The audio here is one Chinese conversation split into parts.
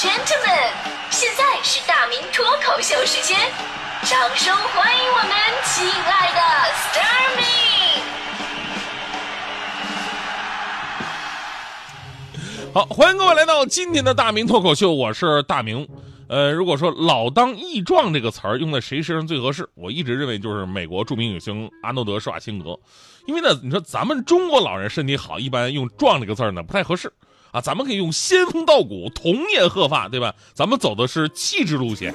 gentlemen，现在是大明脱口秀时间，掌声欢迎我们亲爱的 Starmy。好，欢迎各位来到今天的大明脱口秀，我是大明。呃，如果说“老当益壮”这个词儿用在谁身上最合适，我一直认为就是美国著名影星阿诺德·施瓦辛格。因为呢，你说咱们中国老人身体好，一般用“壮”这个字儿呢不太合适啊，咱们可以用“仙风道骨”、“童颜鹤发”，对吧？咱们走的是气质路线。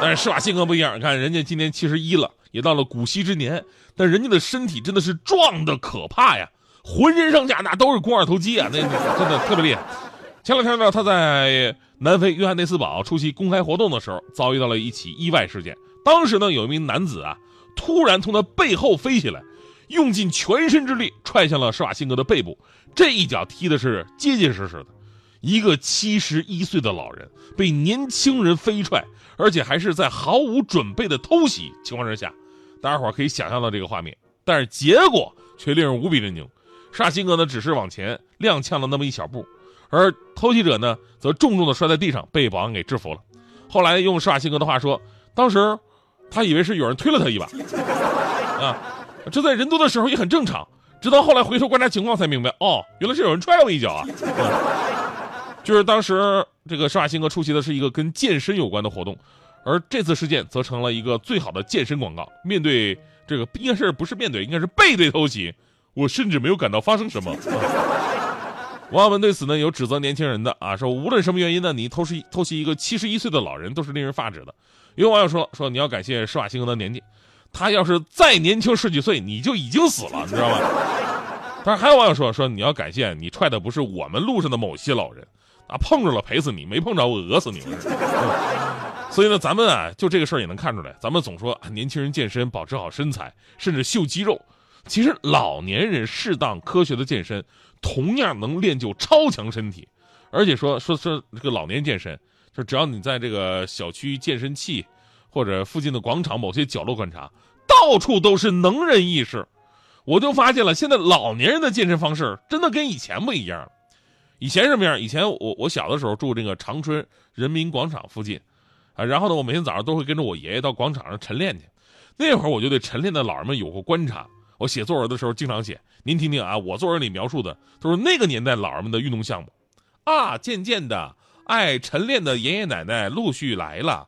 但是施瓦辛格不一样，你看人家今年七十一了，也到了古稀之年，但人家的身体真的是壮的可怕呀，浑身上下那都是肱二头肌啊，那那真的特别厉害。前两天呢，他在南非约翰内斯堡出席公开活动的时候，遭遇到了一起意外事件。当时呢，有一名男子啊，突然从他背后飞起来，用尽全身之力踹向了施瓦辛格的背部，这一脚踢的是结结实实的。一个七十一岁的老人被年轻人飞踹，而且还是在毫无准备的偷袭情况之下，大家伙可以想象到这个画面。但是结果却令人无比震惊，施瓦辛格呢，只是往前踉跄了那么一小步。而偷袭者呢，则重重的摔在地上，被保安给制服了。后来用施瓦辛格的话说，当时他以为是有人推了他一把，啊，这在人多的时候也很正常。直到后来回头观察情况，才明白，哦，原来是有人踹了我一脚啊。就是当时这个施瓦辛格出席的是一个跟健身有关的活动，而这次事件则成了一个最好的健身广告。面对这个，应该是不是面对，应该是背对偷袭，我甚至没有感到发生什么。网友们对此呢有指责年轻人的啊，说无论什么原因呢，你偷袭偷袭一个七十一岁的老人都是令人发指的。有网友说说你要感谢施瓦辛格的年纪，他要是再年轻十几岁，你就已经死了，你知道吗？但是还有网友说说你要感谢你踹的不是我们路上的某些老人，啊碰着了赔死你，没碰着我讹死你了。所以呢，咱们啊就这个事儿也能看出来，咱们总说啊年轻人健身保持好身材，甚至秀肌肉，其实老年人适当科学的健身。同样能练就超强身体，而且说说说这个老年健身，就只要你在这个小区健身器或者附近的广场某些角落观察，到处都是能人异士。我就发现了，现在老年人的健身方式真的跟以前不一样。以前什么样？以前我我小的时候住这个长春人民广场附近，啊，然后呢，我每天早上都会跟着我爷爷到广场上晨练去。那会儿我就对晨练的老人们有过观察。我写作文的时候经常写，您听听啊，我作文里描述的都是那个年代老人们的运动项目，啊，渐渐的，爱晨练的爷爷奶奶陆续来了，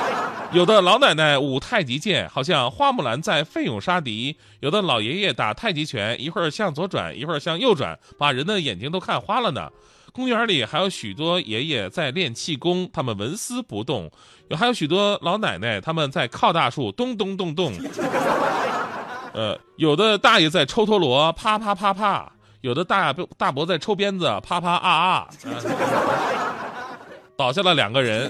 有的老奶奶舞太极剑，好像花木兰在奋勇杀敌；有的老爷爷打太极拳，一会儿向左转，一会儿向右转，把人的眼睛都看花了呢。公园里还有许多爷爷在练气功，他们纹丝不动；有还有许多老奶奶，他们在靠大树，咚咚咚咚。呃，有的大爷在抽陀螺，啪啪啪啪；有的大大伯在抽鞭子，啪啪啊啊。倒下了两个人。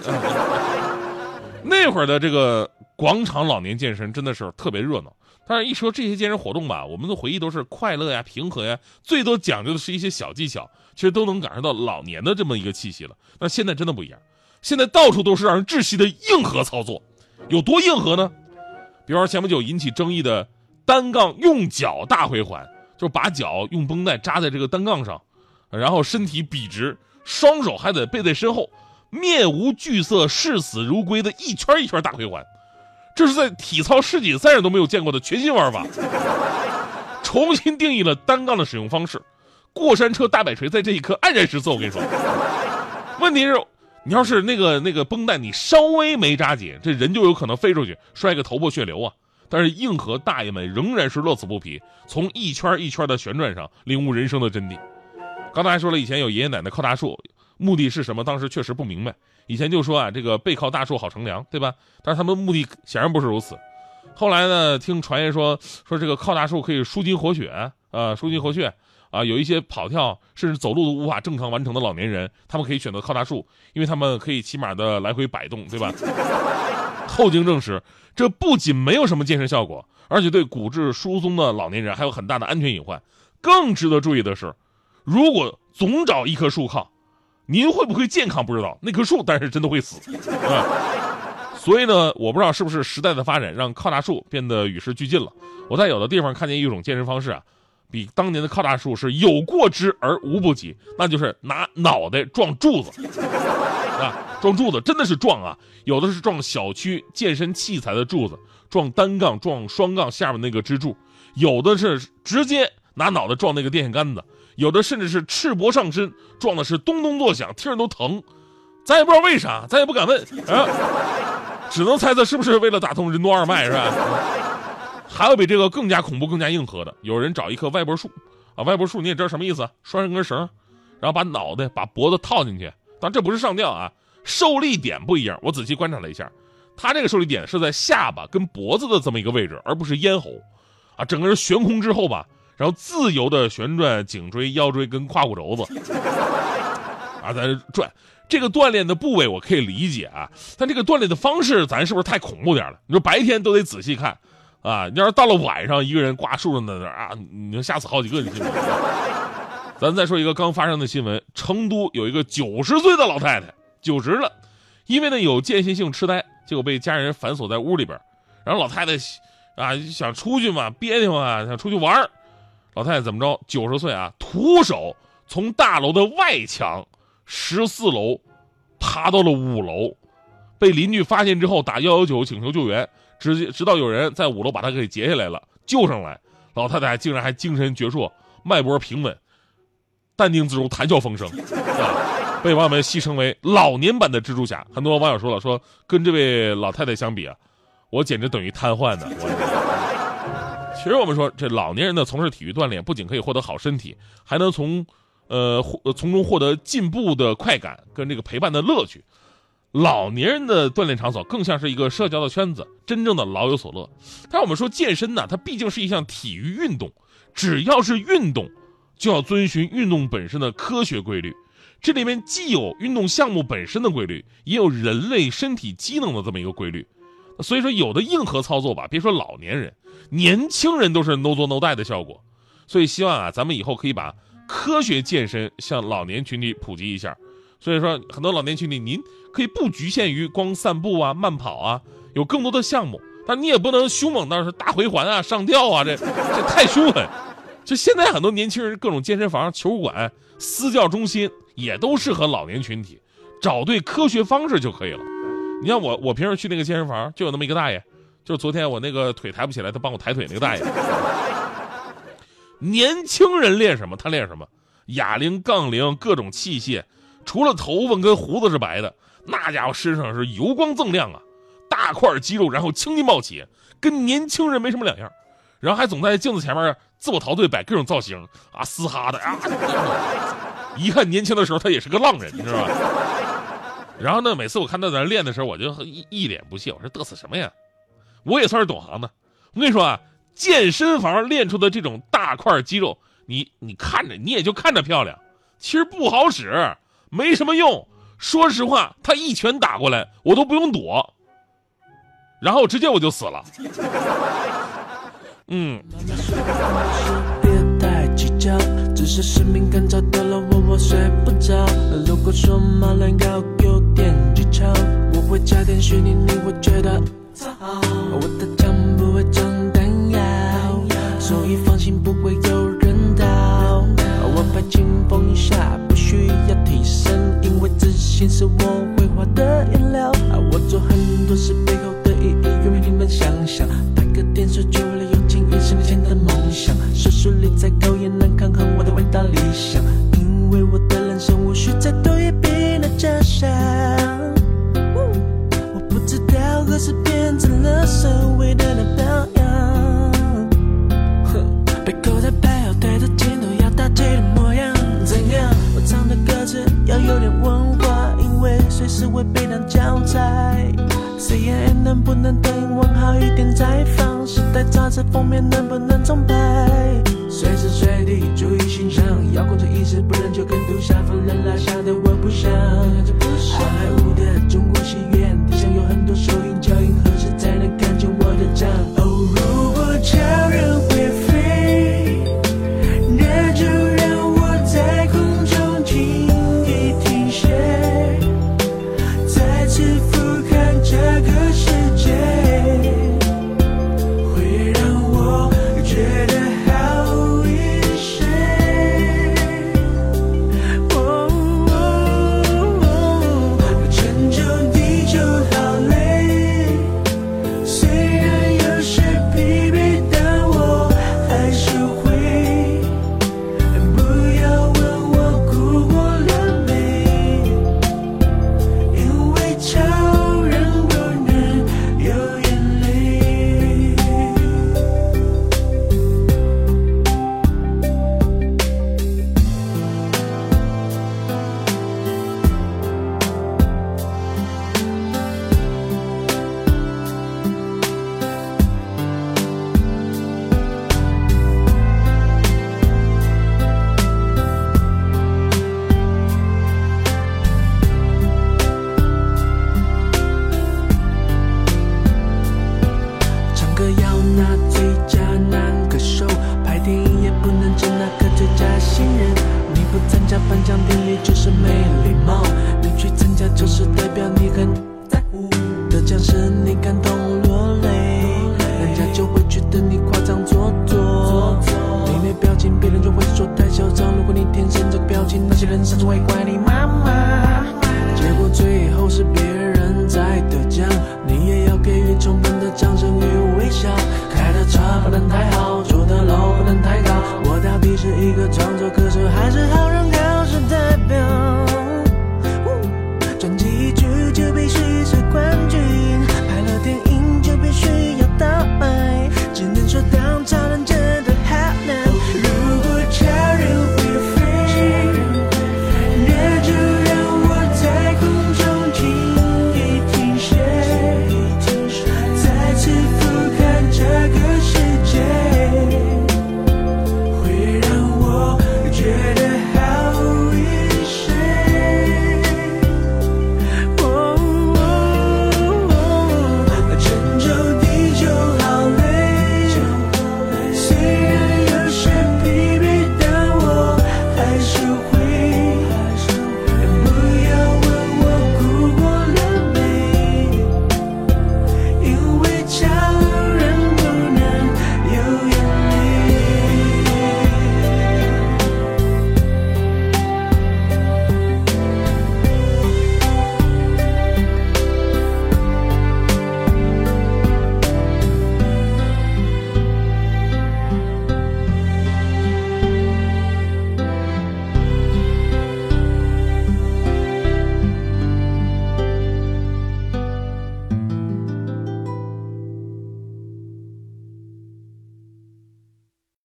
那会儿的这个广场老年健身真的是特别热闹，但是一说这些健身活动吧，我们的回忆都是快乐呀、平和呀，最多讲究的是一些小技巧，其实都能感受到老年的这么一个气息了。但现在真的不一样，现在到处都是让人窒息的硬核操作，有多硬核呢？比方说前不久引起争议的单杠用脚大回环，就是把脚用绷带扎在这个单杠上，然后身体笔直，双手还得背在身后。面无惧色、视死如归的一圈一圈大回环，这是在体操世锦赛上都没有见过的全新玩法，重新定义了单杠的使用方式。过山车、大摆锤在这一刻黯然失色。我跟你说，问题是，你要是那个那个绷带你稍微没扎紧，这人就有可能飞出去，摔个头破血流啊！但是硬核大爷们仍然是乐此不疲，从一圈一圈的旋转上领悟人生的真谛。刚才还说了，以前有爷爷奶奶靠大树。目的是什么？当时确实不明白。以前就说啊，这个背靠大树好乘凉，对吧？但是他们目的显然不是如此。后来呢，听传言说说这个靠大树可以舒筋活血啊，舒筋活血啊。有一些跑跳甚至走路都无法正常完成的老年人，他们可以选择靠大树，因为他们可以起码的来回摆动，对吧？后经证实，这不仅没有什么健身效果，而且对骨质疏松的老年人还有很大的安全隐患。更值得注意的是，如果总找一棵树靠，您会不会健康不知道，那棵树但是真的会死啊。所以呢，我不知道是不是时代的发展让靠大树变得与时俱进了。我在有的地方看见一种健身方式啊，比当年的靠大树是有过之而无不及，那就是拿脑袋撞柱子 啊，撞柱子真的是撞啊，有的是撞小区健身器材的柱子，撞单杠、撞双杠下面那个支柱，有的是直接拿脑袋撞那个电线杆子，有的甚至是赤膊上身撞的是咚咚作响，听着都疼，咱也不知道为啥，咱也不敢问啊。只能猜测是不是为了打通任督二脉，是吧？还有比这个更加恐怖、更加硬核的，有人找一棵歪脖树，啊，歪脖树你也知道什么意思，拴上根绳，然后把脑袋、把脖子套进去。但这不是上吊啊，受力点不一样。我仔细观察了一下，他这个受力点是在下巴跟脖子的这么一个位置，而不是咽喉，啊，整个人悬空之后吧，然后自由的旋转颈椎、腰椎跟胯骨轴子，啊，在这转。这个锻炼的部位我可以理解啊，但这个锻炼的方式咱是不是太恐怖点了？你说白天都得仔细看，啊，你要是到了晚上一个人挂树上在那啊，你能吓死好几个，你信吗？咱再说一个刚发生的新闻，成都有一个九十岁的老太太，九十了，因为呢有间歇性痴呆，结果被家人反锁在屋里边，然后老太太啊想出去嘛，憋得慌啊，想出去玩老太太怎么着？九十岁啊，徒手从大楼的外墙。十四楼，爬到了五楼，被邻居发现之后打幺幺九请求救援，直接直到有人在五楼把他给截下来了，救上来，老太太竟然还精神矍铄，脉搏平稳，淡定自如，谈笑风生，啊，被网友们戏称为老年版的蜘蛛侠。很多网友说了，说跟这位老太太相比啊，我简直等于瘫痪呢。其实我们说，这老年人呢从事体育锻炼，不仅可以获得好身体，还能从。呃，获从中获得进步的快感跟这个陪伴的乐趣，老年人的锻炼场所更像是一个社交的圈子，真正的老有所乐。但我们说健身呢，它毕竟是一项体育运动，只要是运动，就要遵循运动本身的科学规律。这里面既有运动项目本身的规律，也有人类身体机能的这么一个规律。所以说，有的硬核操作吧，别说老年人，年轻人都是 no 做 no die 的效果。所以希望啊，咱们以后可以把。科学健身向老年群体普及一下，所以说很多老年群体，您可以不局限于光散步啊、慢跑啊，有更多的项目，但你也不能凶猛到是大回环啊、上吊啊，这这太凶狠。就现在很多年轻人，各种健身房、球馆、私教中心也都适合老年群体，找对科学方式就可以了。你像我，我平时去那个健身房，就有那么一个大爷，就是昨天我那个腿抬不起来，他帮我抬腿那个大爷。年轻人练什么，他练什么，哑铃、杠铃、各种器械，除了头发跟胡子是白的，那家伙身上是油光锃亮啊，大块肌肉，然后青筋暴起，跟年轻人没什么两样，然后还总在镜子前面自我陶醉，摆各种造型啊，嘶哈的啊，一看年轻的时候他也是个浪人，你知道吧？然后呢，每次我看他在那练的时候，我就一一脸不屑，我说嘚瑟什么呀？我也算是懂行的，我跟你说啊。健身房练出的这种大块肌肉，你你看着你也就看着漂亮，其实不好使，没什么用。说实话，他一拳打过来，我都不用躲，然后直接我就死了。嗯。只是使命感找到了我，我睡不着。如果说马兰高有点技巧，我会加点虚拟，你会觉得我的枪不会长。所以放心，不会有人倒。我排清风下，不需要提升，因为自信是我会被当教材。CNN 能不能等问好一点再放？时代杂志封面能不能重拍？随时随地注意形象，要控制意识，不然就跟杜下风人拉下的我不想。好莱坞的中国戏院，地上有很多收音、那最佳男歌手拍电影也不能只拿个最佳新人你不参加颁奖典礼就是没礼貌。你去参加就是代表你很在乎得奖时你感动落泪。人家就会觉得你夸张做作。你没表情别人就会说太嚣张如果你天生这个表情那些人甚至会怪你妈妈。